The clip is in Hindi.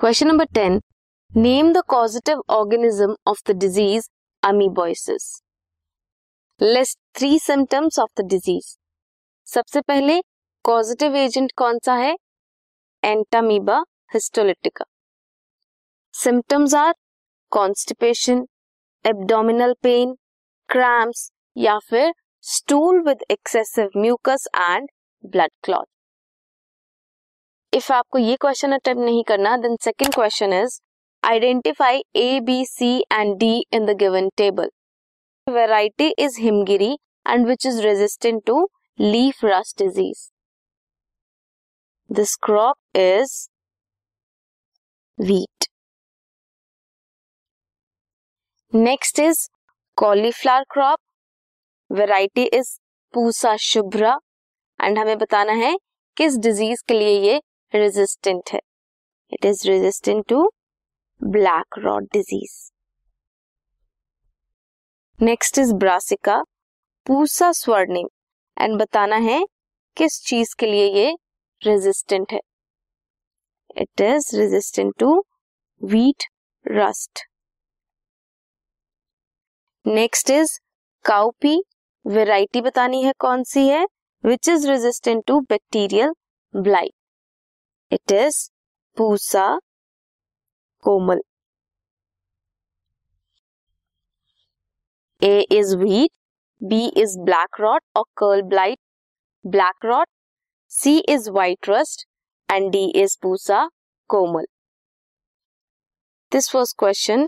question number ten name the causative organism of the disease amoebiasis list three symptoms of the disease सबसे पहले कॉजिटिव एजेंट कौन सा है Entamoeba histolytica symptoms are constipation abdominal pain cramps या फिर stool with excessive mucus and blood clot If आपको ये क्वेश्चन अटेम्प्ट नहीं करना then second question is identify A B C and D in the given table variety is Himgiri and which is resistant to leaf rust disease this crop is wheat. Next is cauliflower crop. Variety is Pusa shubra. And हमें बताना है, किस डिज़ीज़ के लिए ये रेजिस्टेंट है. It is resistant to black rot disease next is brassica Pusa Swarnim and बताना है किस चीज़ के लिए ये रेजिस्टेंट है. It is resistant to wheat rust next is cowpea variety बतानी है कौन सी है? Which is resistant to bacterial blight it is Pusa Komal A is wheat B is black rot और curl blight black rot C is white rust and D is Pusa Komal. This was question